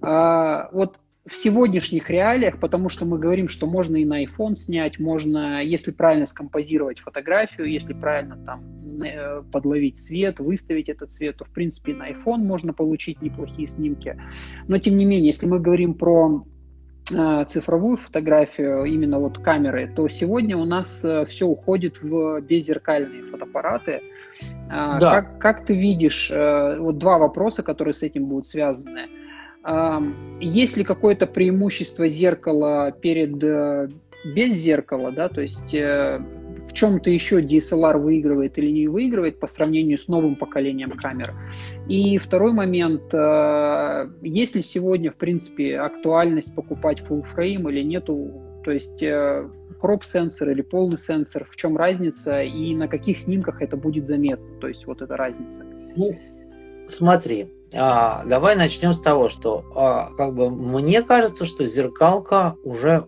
А, вот в сегодняшних реалиях, потому что мы говорим, что можно и на iPhone снять, можно, если правильно скомпозировать фотографию, если правильно там э, подловить цвет, выставить этот цвет, то в принципе на iPhone можно получить неплохие снимки. Но тем не менее, если мы говорим про э, цифровую фотографию, именно вот камеры, то сегодня у нас э, все уходит в беззеркальные фотоаппараты. А, да. Как, как ты видишь, э, вот два вопроса, которые с этим будут связаны. Есть ли какое-то преимущество зеркала перед э, без зеркала, да, то есть э, в чем-то еще DSLR выигрывает или не выигрывает по сравнению с новым поколением камер. И второй момент, есть ли сегодня, в принципе, актуальность покупать full frame или нету, то есть э, кроп-сенсор или полный сенсор, в чем разница и на каких снимках это будет заметно, то есть вот эта разница. Ну, смотри, а, давай начнем с того, что а, как бы мне кажется, что зеркалка уже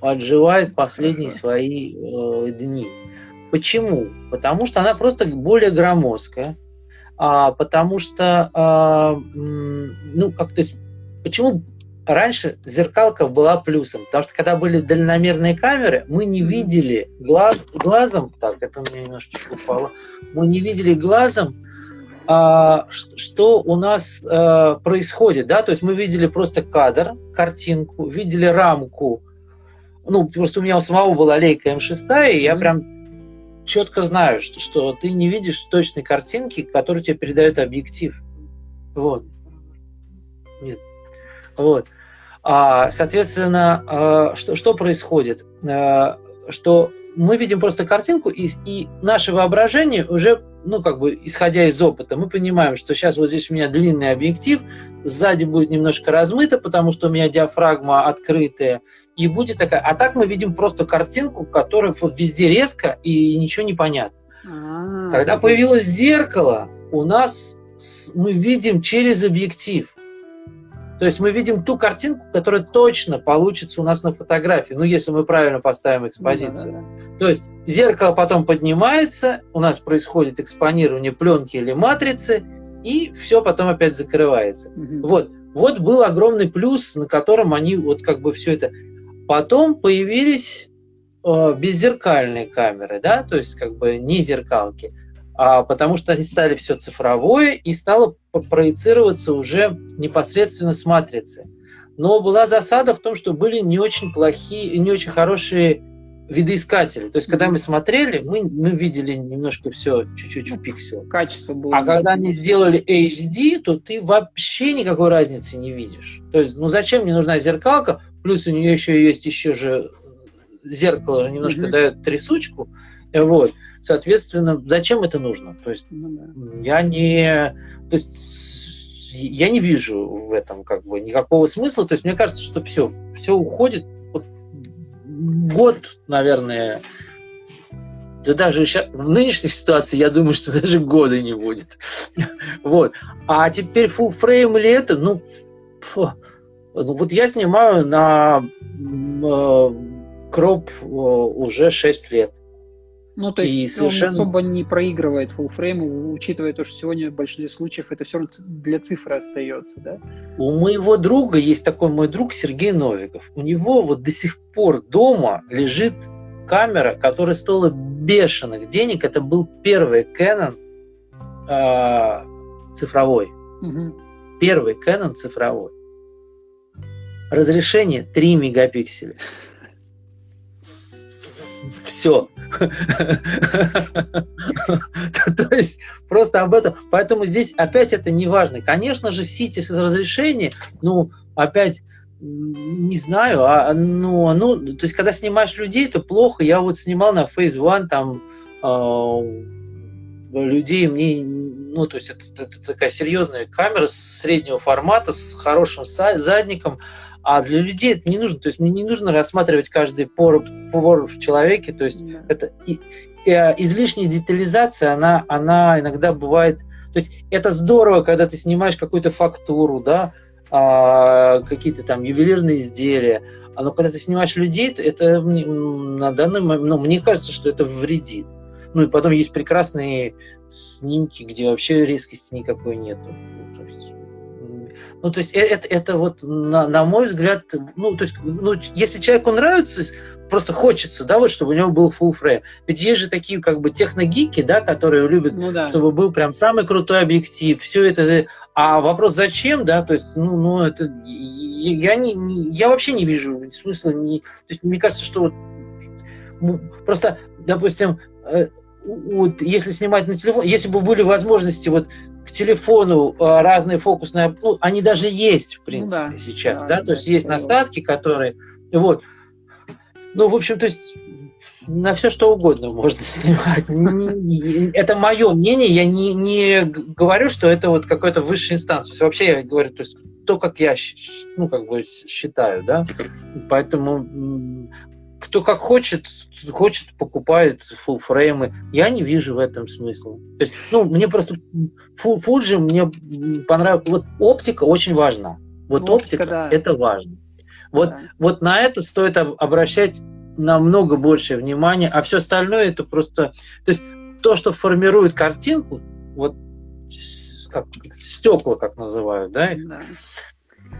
отживает последние Хорошо. свои э, дни. Почему? Потому что она просто более громоздкая, а, потому что, а, ну, как то есть, почему раньше зеркалка была плюсом? Потому что когда были дальномерные камеры, мы не видели глаз, глазом, так, это у меня немножечко упало, мы не видели глазом, а, что у нас а, происходит, да, то есть мы видели просто кадр, картинку, видели рамку, ну, просто у меня у самого была лейка М6, и я прям четко знаю, что, что ты не видишь точной картинки, которую тебе передает объектив. Вот. Нет. Вот. А, соответственно, а, что, что происходит? А, что мы видим просто картинку, и, и наше воображение уже, ну, как бы, исходя из опыта, мы понимаем, что сейчас вот здесь у меня длинный объектив, сзади будет немножко размыто, потому что у меня диафрагма открытая, и будет такая... А так мы видим просто картинку, которая везде резко, и ничего не понятно. А-а-а. Когда появилось зеркало, у нас мы видим через объектив. То есть мы видим ту картинку, которая точно получится у нас на фотографии, ну, если мы правильно поставим экспозицию. Да. То есть зеркало потом поднимается, у нас происходит экспонирование пленки или матрицы, и все потом опять закрывается. Угу. Вот. Вот был огромный плюс, на котором они вот как бы все это... Потом появились э, беззеркальные камеры, да, то есть как бы не зеркалки потому что они стали все цифровое и стало проецироваться уже непосредственно с матрицы. Но была засада в том, что были не очень плохие, не очень хорошие видоискатели. То есть, когда мы смотрели, мы, мы видели немножко все чуть-чуть в пиксель. Качество было. А когда они сделали HD, то ты вообще никакой разницы не видишь. То есть, ну зачем мне нужна зеркалка? Плюс у нее еще есть еще же зеркало же немножко mm-hmm. дает трясучку. Вот. Соответственно, зачем это нужно? То есть ну, да. я не, то есть я не вижу в этом как бы никакого смысла. То есть мне кажется, что все, все уходит. Вот год, наверное, да даже сейчас, в нынешней ситуации, я думаю, что даже года не будет. *laughs* вот. А теперь full frame или это, ну, фу, ну вот я снимаю на э, кроп э, уже 6 лет. Ну, то есть и совершенно... он особо не проигрывает фуллфрейм, учитывая то, что сегодня в большинстве случаев это все равно для цифры остается, да? У моего друга есть такой мой друг Сергей Новиков. У него вот до сих пор дома лежит камера, которая стоила бешеных денег. Это был первый Canon э, цифровой. Угу. Первый Canon цифровой. Разрешение 3 мегапикселя. Все. *laughs* То есть просто об этом. Поэтому здесь опять это не важно. Конечно же, все эти разрешения, ну, опять не знаю, а, ну, ну, то есть, когда снимаешь людей, то плохо. Я вот снимал на Phase One там э, людей, мне, ну, то есть, это, это такая серьезная камера среднего формата с хорошим задником, а для людей это не нужно. То есть мне не нужно рассматривать каждый пор, пор в человеке. То есть это и, и, э, излишняя детализация, она, она иногда бывает. То есть это здорово, когда ты снимаешь какую-то фактуру, да, а, какие-то там ювелирные изделия. А но когда ты снимаешь людей, то это на данный момент, ну, мне кажется, что это вредит. Ну и потом есть прекрасные снимки, где вообще резкости никакой нету. Ну, то есть, ну, то есть э, это, это вот, на, на мой взгляд, ну, то есть, ну, если человеку нравится, просто хочется, да, вот, чтобы у него был full frame. Ведь есть же такие, как бы, техногики, да, которые любят, ну, да. чтобы был прям самый крутой объектив, все это. А вопрос зачем, да, то есть, ну, ну это, я, не, не, я вообще не вижу смысла, не, то есть, мне кажется, что вот, просто, допустим, э, вот, если снимать на телефон, если бы были возможности вот к телефону а, разные фокусные, ну, они даже есть, в принципе, ну, да, сейчас, да, да, то есть есть насадки, которые, вот, ну, в общем, то есть на все что угодно можно *laughs* снимать. Это мое мнение, я не, не говорю, что это вот какая-то высшая инстанция. Вообще я говорю, то есть то, как я ну, как бы считаю, да. Поэтому кто как хочет, хочет, покупает full фреймы. Я не вижу в этом смысла. То есть, ну, мне просто Fuji мне понравилось. Вот оптика очень важна. Вот оптика, оптика да. это важно. Вот, да. вот на это стоит обращать намного больше внимания, а все остальное это просто... То есть то, что формирует картинку, вот как, стекла, как называют, да, их, да.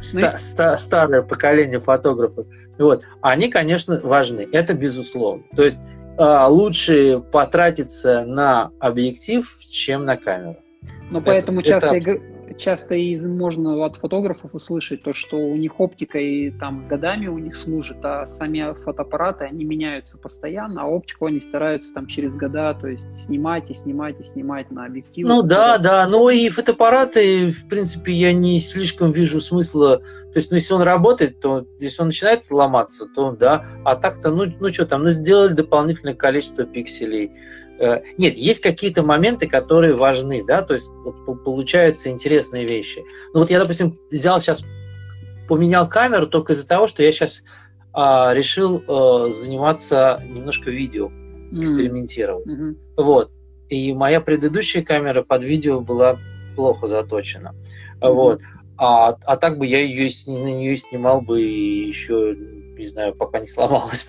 Ста- ста- старое поколение фотографов, вот, они, конечно, важны, это безусловно. То есть э, лучше потратиться на объектив, чем на камеру. Но это, поэтому часто это часто из, можно от фотографов услышать то, что у них оптика и там годами у них служит, а сами фотоаппараты, они меняются постоянно, а оптику они стараются там через года, то есть снимать и снимать и снимать на объектив. Ну да, да, ну и фотоаппараты, в принципе, я не слишком вижу смысла, то есть, ну, если он работает, то если он начинает ломаться, то да, а так-то, ну, ну что там, ну сделали дополнительное количество пикселей, нет, есть какие-то моменты, которые важны, да, то есть вот, получаются интересные вещи. Ну вот я, допустим, взял сейчас, поменял камеру только из-за того, что я сейчас а, решил а, заниматься немножко видео, экспериментировать. Mm-hmm. Вот. И моя предыдущая камера под видео была плохо заточена. Mm-hmm. Вот. А, а так бы я ее на нее снимал бы еще, не знаю, пока не сломалась.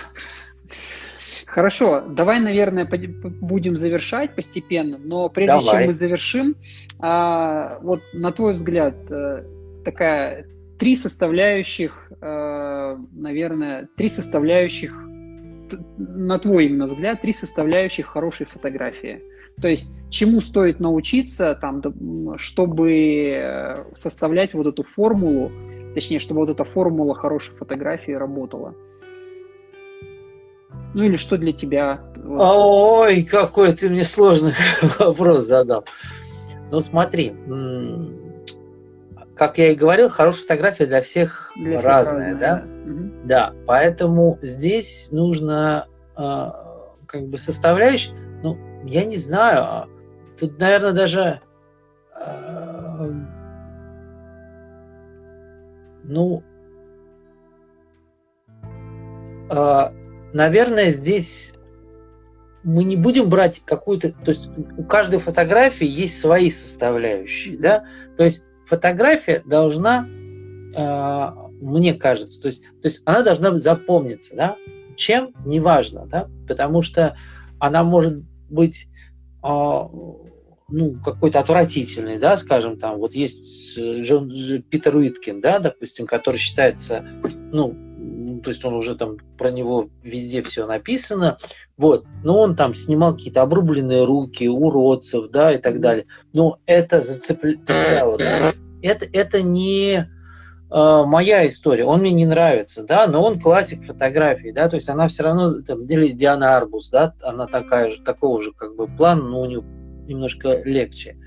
Хорошо, давай, наверное, будем завершать постепенно, но прежде давай. чем мы завершим, а, вот на твой взгляд, э, такая три составляющих, э, наверное, три составляющих, на твой именно взгляд, три составляющих хорошей фотографии. То есть, чему стоит научиться, там, чтобы э, составлять вот эту формулу, точнее, чтобы вот эта формула хорошей фотографии работала. Ну или что для тебя? Ой, какой ты мне сложный *laughs* вопрос задал. Ну смотри, как я и говорил, хорошая фотография для всех для разная, всех да? Да. Угу. да, поэтому здесь нужно э, как бы составляющий, ну, я не знаю, а тут, наверное, даже э, ну, э, наверное, здесь мы не будем брать какую-то... То есть у каждой фотографии есть свои составляющие, да? То есть фотография должна, э, мне кажется, то есть, то есть она должна запомниться, да? Чем? Неважно, да? Потому что она может быть э, ну, какой-то отвратительный, да, скажем, там, вот есть Джон Питер Уиткин, да, допустим, который считается, ну, то есть он уже там про него везде все написано, вот, но он там снимал какие-то обрубленные руки, уродцев, да, и так далее. Но это зацепляло, да? это, это не э, моя история, он мне не нравится, да, но он классик фотографии, да, то есть она все равно, там, или Диана Арбус, да, она такая же, такого же как бы плана, но у нее немножко легче,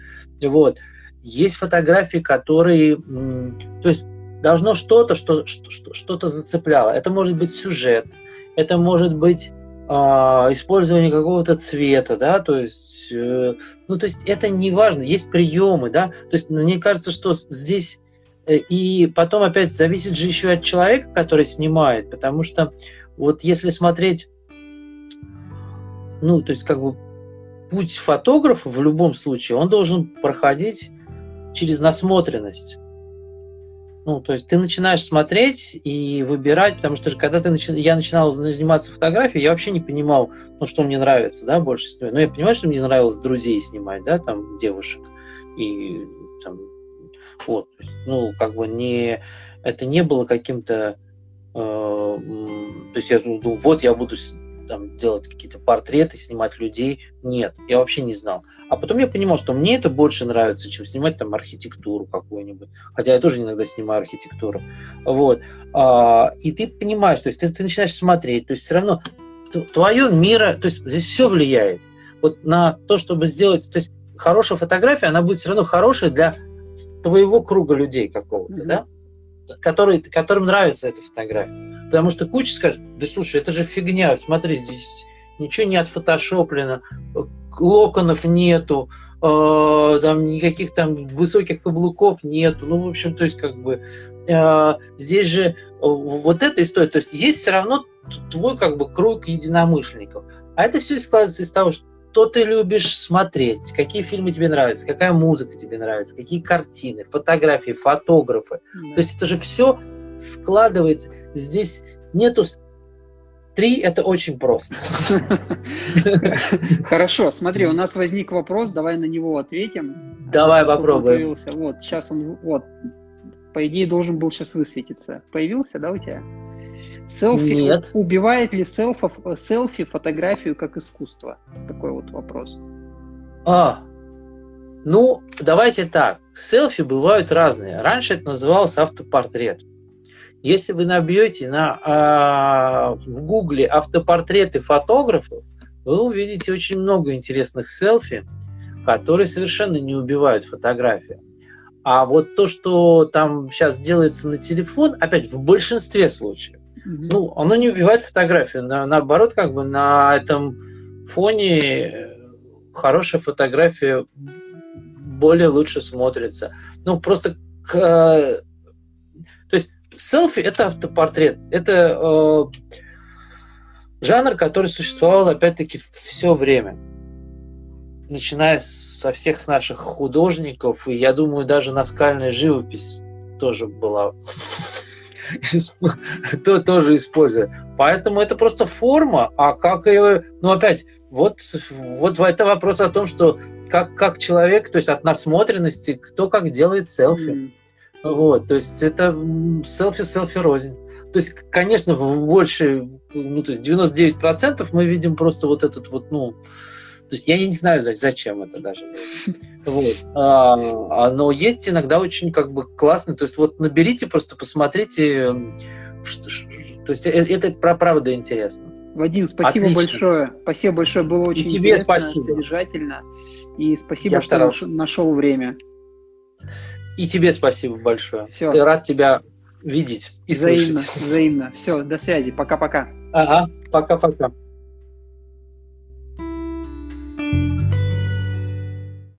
вот. Есть фотографии, которые, то есть должно что-то, что, что, что-то зацепляло. Это может быть сюжет, это может быть э, использование какого-то цвета, да, то есть, э, ну, то есть это не важно, есть приемы, да, то есть мне кажется, что здесь э, и потом опять зависит же еще от человека, который снимает, потому что вот если смотреть, ну, то есть как бы путь фотографа в любом случае, он должен проходить через насмотренность. Ну, то есть ты начинаешь смотреть и выбирать, потому что когда ты начи... я начинал заниматься фотографией, я вообще не понимал, ну, что мне нравится, да, больше всего. Но я понимаю, что мне нравилось друзей снимать, да, там, девушек. И там, вот, ну, как бы не, это не было каким-то, э, то есть я думал, вот я буду там, делать какие-то портреты, снимать людей. Нет, я вообще не знал. А потом я понимал, что мне это больше нравится, чем снимать там архитектуру какую-нибудь. Хотя я тоже иногда снимаю архитектуру. Вот. А, и ты понимаешь, то есть ты, ты начинаешь смотреть, то есть все равно твое мира, то есть здесь все влияет. Вот на то, чтобы сделать, то есть хорошая фотография, она будет все равно хорошая для твоего круга людей какого-то, mm-hmm. да? Который, которым нравится эта фотография. Потому что куча скажет, да слушай, это же фигня, смотри, здесь ничего не отфотошоплено, локонов нету, э, там никаких там высоких каблуков нету. Ну, в общем, то есть как бы э, здесь же вот эта история, то есть есть все равно твой как бы круг единомышленников. А это все складывается из того, что ты любишь смотреть, какие фильмы тебе нравятся, какая музыка тебе нравится, какие картины, фотографии, фотографы. Да. То есть это же все складывается. Здесь нету Три – это очень просто. *laughs* Хорошо, смотри, у нас возник вопрос, давай на него ответим. Давай попробуем. Вот, сейчас он, вот, по идее, должен был сейчас высветиться. Появился, да, у тебя? Селфи, Нет. Убивает ли селфи, селфи фотографию как искусство? Такой вот вопрос. А, ну, давайте так. Селфи бывают разные. Раньше это называлось автопортрет. Если вы набьете на, а, в гугле автопортреты фотографов, вы увидите очень много интересных селфи, которые совершенно не убивают фотографию. А вот то, что там сейчас делается на телефон, опять в большинстве случаев, mm-hmm. ну, оно не убивает фотографию. На, наоборот, как бы на этом фоне хорошая фотография более лучше смотрится. Ну, просто к, есть селфи это автопортрет. Это э, жанр, который существовал, опять-таки, все время начиная со всех наших художников, и я думаю, даже наскальная живопись тоже была *laughs* то тоже использует. Поэтому это просто форма, а как ее, ну опять, вот, вот это вопрос о том, что как, как человек, то есть от насмотренности, кто как делает селфи. Mm. Вот, то есть это селфи, селфи рознь. То есть, конечно, в больше, ну, то есть 99% мы видим просто вот этот вот, ну, то есть я не знаю, зачем это даже. Вот. А, а, но есть иногда очень как бы классно. То есть вот наберите, просто посмотрите. То есть э, это про правда интересно. Вадим, спасибо Отлично. большое. Спасибо большое, было очень И тебе интересно, спасибо. содержательно. И спасибо, Я что старался. нашел время. И тебе спасибо большое. Все. Ты рад тебя видеть и взаимно, слышать. Взаимно. Все, до связи. Пока-пока. Ага, пока-пока.